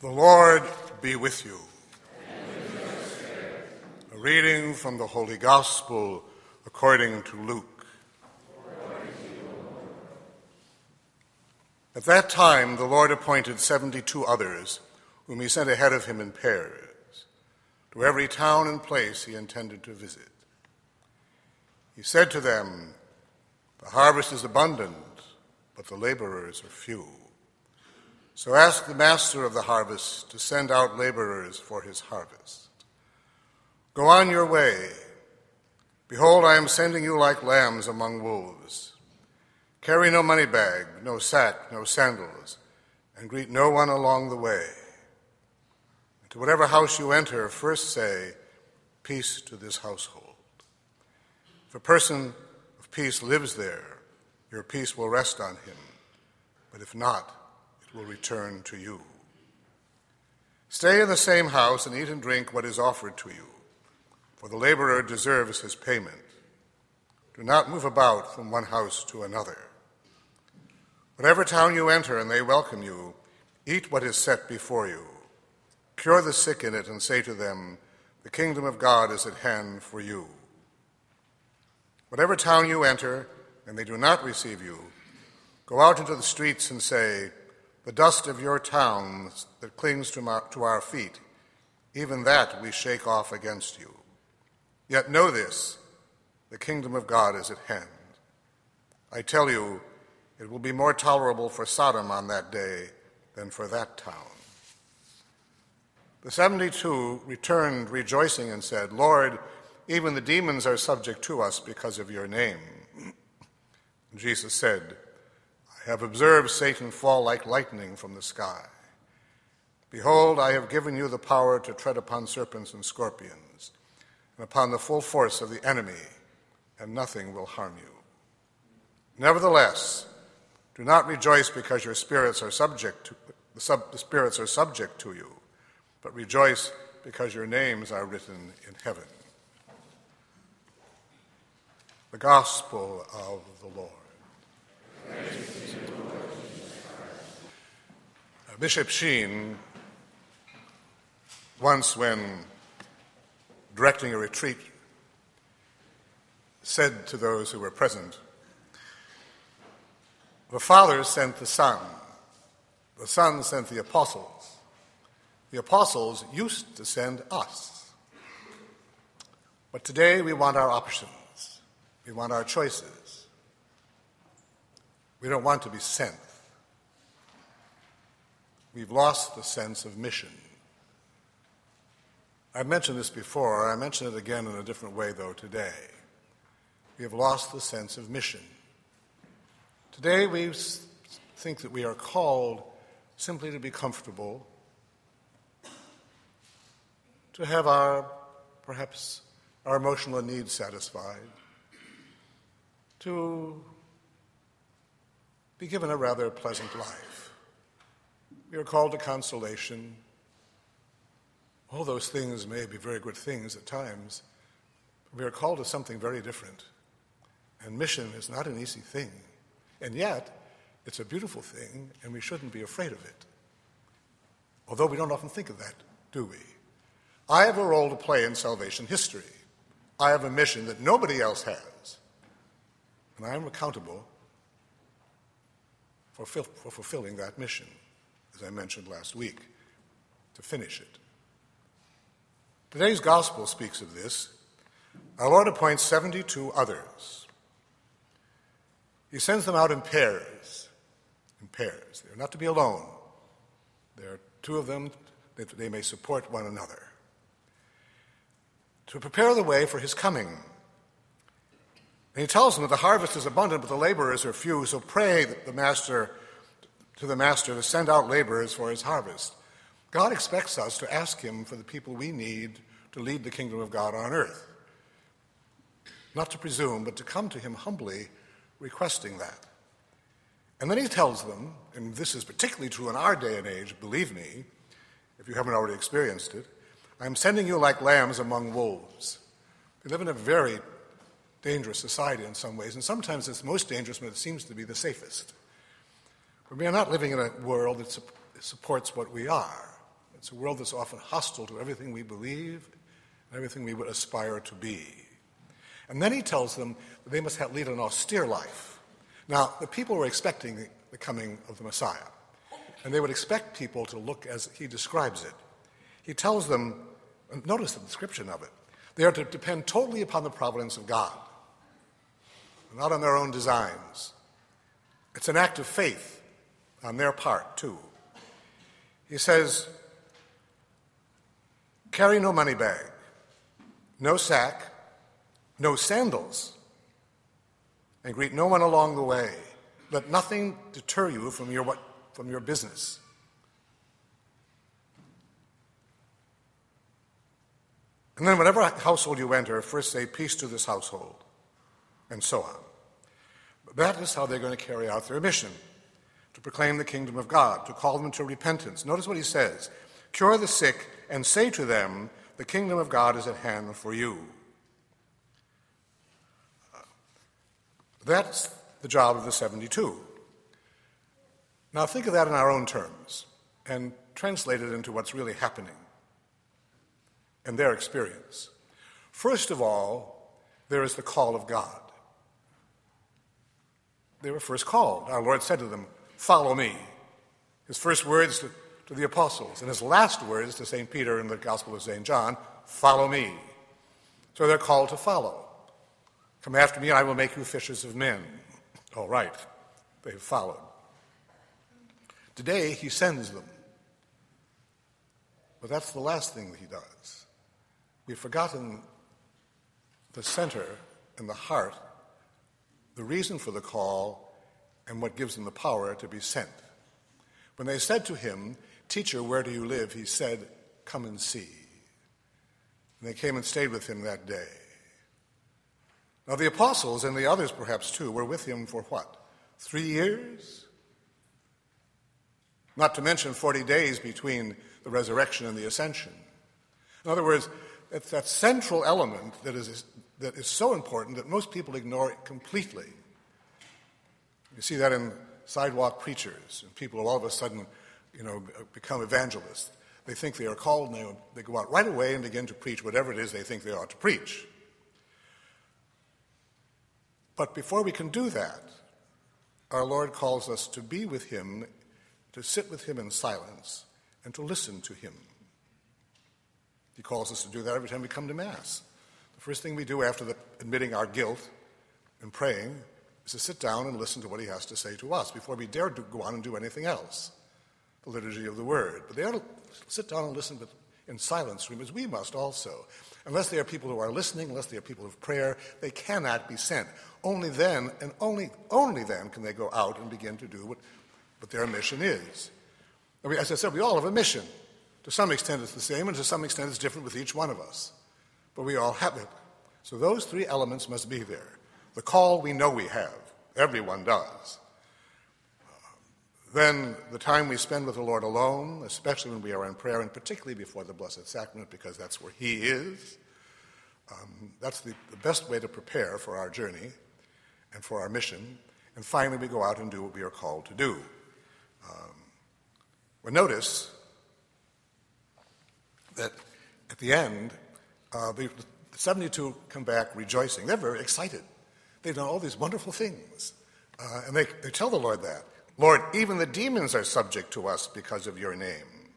The Lord be with you. A reading from the Holy Gospel according to Luke. At that time, the Lord appointed 72 others, whom he sent ahead of him in pairs, to every town and place he intended to visit. He said to them, The harvest is abundant, but the laborers are few. So ask the master of the harvest to send out laborers for his harvest. Go on your way. Behold, I am sending you like lambs among wolves. Carry no money bag, no sack, no sandals, and greet no one along the way. And to whatever house you enter, first say, Peace to this household. If a person of peace lives there, your peace will rest on him. But if not, will return to you. Stay in the same house and eat and drink what is offered to you, for the laborer deserves his payment. Do not move about from one house to another. Whatever town you enter and they welcome you, eat what is set before you. Cure the sick in it and say to them, The kingdom of God is at hand for you. Whatever town you enter and they do not receive you, go out into the streets and say, the dust of your towns that clings to, my, to our feet, even that we shake off against you. Yet know this the kingdom of God is at hand. I tell you, it will be more tolerable for Sodom on that day than for that town. The 72 returned rejoicing and said, Lord, even the demons are subject to us because of your name. Jesus said, have observed Satan fall like lightning from the sky. Behold, I have given you the power to tread upon serpents and scorpions, and upon the full force of the enemy, and nothing will harm you. Nevertheless, do not rejoice because your spirits are subject to the, sub, the spirits are subject to you, but rejoice because your names are written in heaven. The Gospel of the Lord. Bishop Sheen, once when directing a retreat, said to those who were present, The Father sent the Son, the Son sent the apostles. The apostles used to send us. But today we want our options, we want our choices. We don't want to be sent. We've lost the sense of mission. I've mentioned this before, I mention it again in a different way, though, today. We have lost the sense of mission. Today, we think that we are called simply to be comfortable, to have our, perhaps, our emotional needs satisfied, to be given a rather pleasant life. We are called to consolation. All those things may be very good things at times. We are called to something very different. And mission is not an easy thing. And yet, it's a beautiful thing, and we shouldn't be afraid of it. Although we don't often think of that, do we? I have a role to play in salvation history. I have a mission that nobody else has. And I am accountable for, for fulfilling that mission as I mentioned last week, to finish it. Today's gospel speaks of this. Our Lord appoints 72 others. He sends them out in pairs. In pairs. They're not to be alone. There are two of them that they may support one another. To prepare the way for his coming. And he tells them that the harvest is abundant, but the laborers are few, so pray that the master to the master to send out laborers for his harvest. God expects us to ask him for the people we need to lead the kingdom of God on earth. Not to presume, but to come to him humbly, requesting that. And then he tells them, and this is particularly true in our day and age, believe me, if you haven't already experienced it, I'm sending you like lambs among wolves. We live in a very dangerous society in some ways, and sometimes it's most dangerous when it seems to be the safest. But we are not living in a world that supports what we are. It's a world that's often hostile to everything we believe and everything we would aspire to be. And then he tells them that they must lead an austere life. Now, the people were expecting the coming of the Messiah, and they would expect people to look as he describes it. He tells them, notice the description of it, they are to depend totally upon the providence of God, not on their own designs. It's an act of faith on their part, too. He says, Carry no money bag, no sack, no sandals, and greet no one along the way. Let nothing deter you from your, what, from your business. And then, whatever household you enter, first say, Peace to this household, and so on. That is how they're going to carry out their mission to proclaim the kingdom of God, to call them to repentance. Notice what he says Cure the sick, and say to them, The kingdom of God is at hand for you. That's the job of the 72. Now, think of that in our own terms and translate it into what's really happening and their experience. First of all, there is the call of God. They were first called. Our Lord said to them, Follow me. His first words to, to the apostles, and his last words to St. Peter in the Gospel of St. John, Follow me. So they're called to follow. Come after me, and I will make you fishers of men. All right, they've followed. Today, he sends them. But that's the last thing that he does. We've forgotten the center and the heart, the reason for the call, and what gives them the power to be sent. When they said to him, Teacher, where do you live? He said, Come and see. And they came and stayed with him that day. Now, the apostles and the others perhaps too were with him for what? Three years? Not to mention 40 days between the resurrection and the ascension. In other words, it's that central element that is, that is so important that most people ignore it completely. You see that in sidewalk preachers, and people all of a sudden, you know, become evangelists. They think they are called, and they, they go out right away and begin to preach whatever it is they think they ought to preach. But before we can do that, our Lord calls us to be with Him, to sit with Him in silence, and to listen to Him. He calls us to do that every time we come to Mass. The first thing we do after the, admitting our guilt and praying is to sit down and listen to what He has to say to us before we dare to go on and do anything else, the liturgy of the Word. But they are to sit down and listen in silence, as we must also. Unless they are people who are listening, unless they are people of prayer, they cannot be sent. Only then, and only, only then, can they go out and begin to do what, what their mission is. As I said, we all have a mission. To some extent, it's the same, and to some extent, it's different with each one of us. But we all have it. So those three elements must be there. The call we know we have, everyone does. Then the time we spend with the Lord alone, especially when we are in prayer, and particularly before the Blessed Sacrament, because that's where He is, um, that's the, the best way to prepare for our journey and for our mission. And finally, we go out and do what we are called to do. Um, well, notice that at the end, uh, the, the 72 come back rejoicing. They're very excited. They've done all these wonderful things. Uh, and they, they tell the Lord that. Lord, even the demons are subject to us because of your name.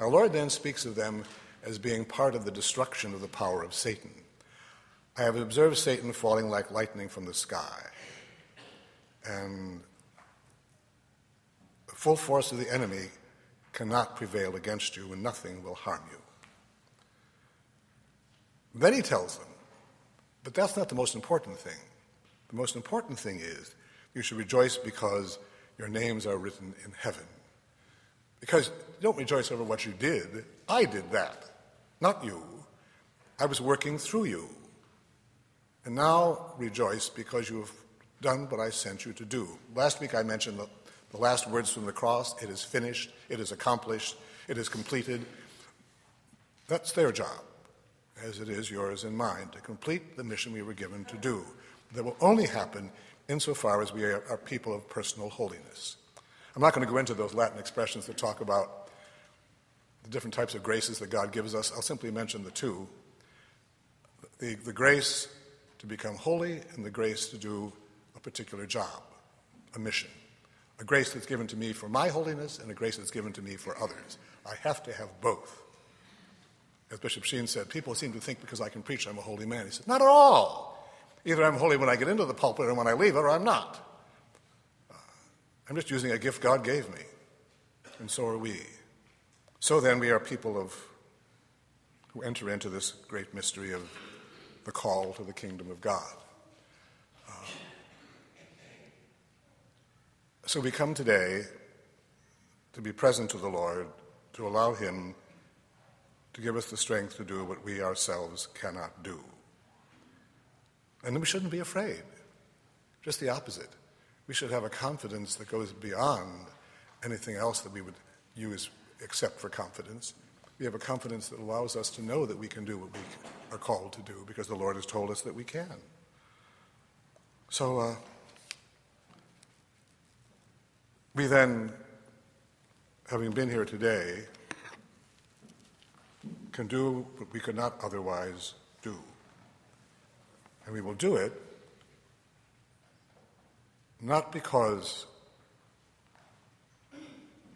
Our Lord then speaks of them as being part of the destruction of the power of Satan. I have observed Satan falling like lightning from the sky. And the full force of the enemy cannot prevail against you, and nothing will harm you. Then he tells them, but that's not the most important thing. The most important thing is you should rejoice because your names are written in heaven. Because don't rejoice over what you did. I did that, not you. I was working through you. And now rejoice because you have done what I sent you to do. Last week I mentioned the, the last words from the cross it is finished, it is accomplished, it is completed. That's their job, as it is yours and mine, to complete the mission we were given to do. That will only happen insofar as we are, people of personal holiness. I'm not going to go into those Latin expressions that talk about the different types of graces that God gives us, I'll simply mention the two the, the grace to become holy and the grace to do a particular job, a mission. A grace that's given to me for my holiness and a grace that's given to me for others. I have to have both. As Bishop Sheen said, people seem to think because I can preach I'm a holy man. He said, Not at all. Either I'm holy when I get into the pulpit and when I leave it, or I'm not. Uh, I'm just using a gift God gave me. And so are we. So then, we are people of, who enter into this great mystery of the call to the kingdom of God. Uh, so we come today to be present to the Lord, to allow Him to give us the strength to do what we ourselves cannot do. And we shouldn't be afraid, just the opposite. We should have a confidence that goes beyond anything else that we would use except for confidence. We have a confidence that allows us to know that we can do what we are called to do because the Lord has told us that we can. So uh, we then, having been here today, can do what we could not otherwise do. And we will do it not because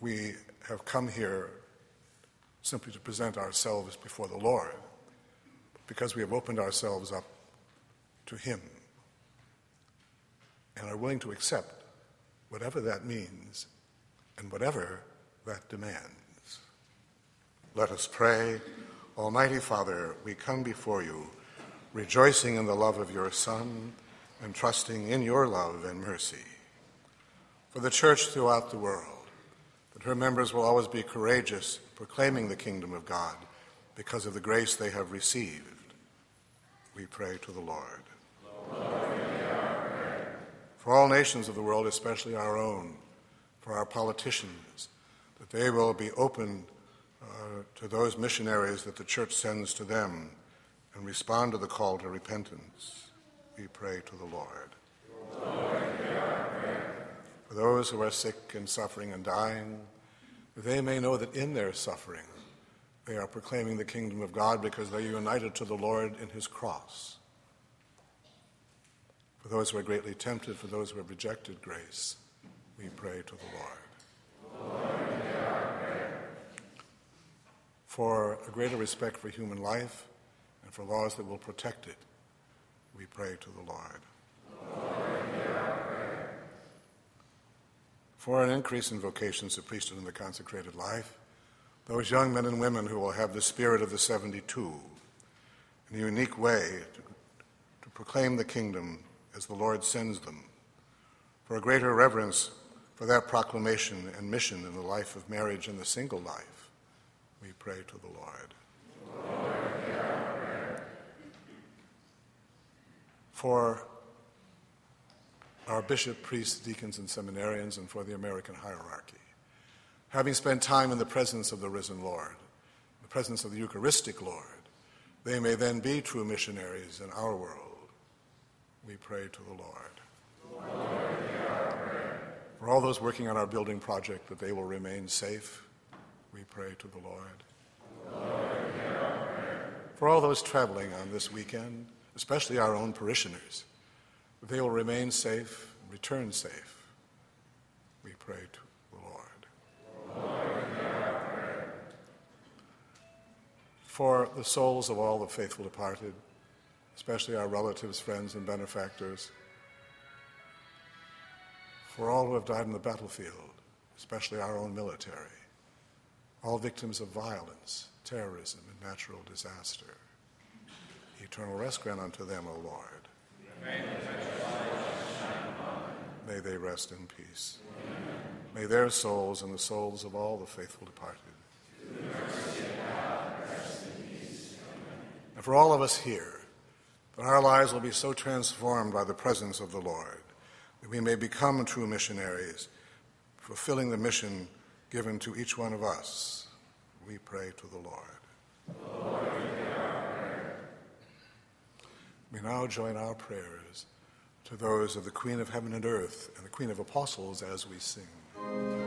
we have come here simply to present ourselves before the Lord, but because we have opened ourselves up to Him and are willing to accept whatever that means and whatever that demands. Let us pray. Almighty Father, we come before you, rejoicing in the love of your Son and trusting in your love and mercy. For the church throughout the world, that her members will always be courageous, proclaiming the kingdom of God because of the grace they have received. We pray to the Lord. Lord for all nations of the world, especially our own, for our politicians, that they will be open uh, to those missionaries that the church sends to them and respond to the call to repentance. We pray to the Lord. Lord for those who are sick and suffering and dying, they may know that in their suffering they are proclaiming the kingdom of God because they are united to the Lord in his cross. For those who are greatly tempted, for those who have rejected grace, we pray to the Lord. Lord for a greater respect for human life and for laws that will protect it, we pray to the Lord. for an increase in vocations to priesthood and the consecrated life, those young men and women who will have the spirit of the 72 in a unique way to, to proclaim the kingdom as the Lord sends them, for a greater reverence for that proclamation and mission in the life of marriage and the single life, we pray to the Lord. Lord for our bishop, priests, deacons, and seminarians, and for the American hierarchy. Having spent time in the presence of the risen Lord, the presence of the Eucharistic Lord, they may then be true missionaries in our world. We pray to the Lord. Lord for all those working on our building project, that they will remain safe, we pray to the Lord. Lord for all those traveling on this weekend, especially our own parishioners, they will remain safe and return safe. We pray to the Lord. Lord For the souls of all the faithful departed, especially our relatives, friends, and benefactors. For all who have died in the battlefield, especially our own military. All victims of violence, terrorism, and natural disaster. Eternal rest grant unto them, O Lord. May they rest in peace. May their souls and the souls of all the faithful departed. And for all of us here, that our lives will be so transformed by the presence of the Lord that we may become true missionaries, fulfilling the mission given to each one of us. We pray to the Lord. Lord we now join our prayers to those of the Queen of Heaven and Earth and the Queen of Apostles as we sing.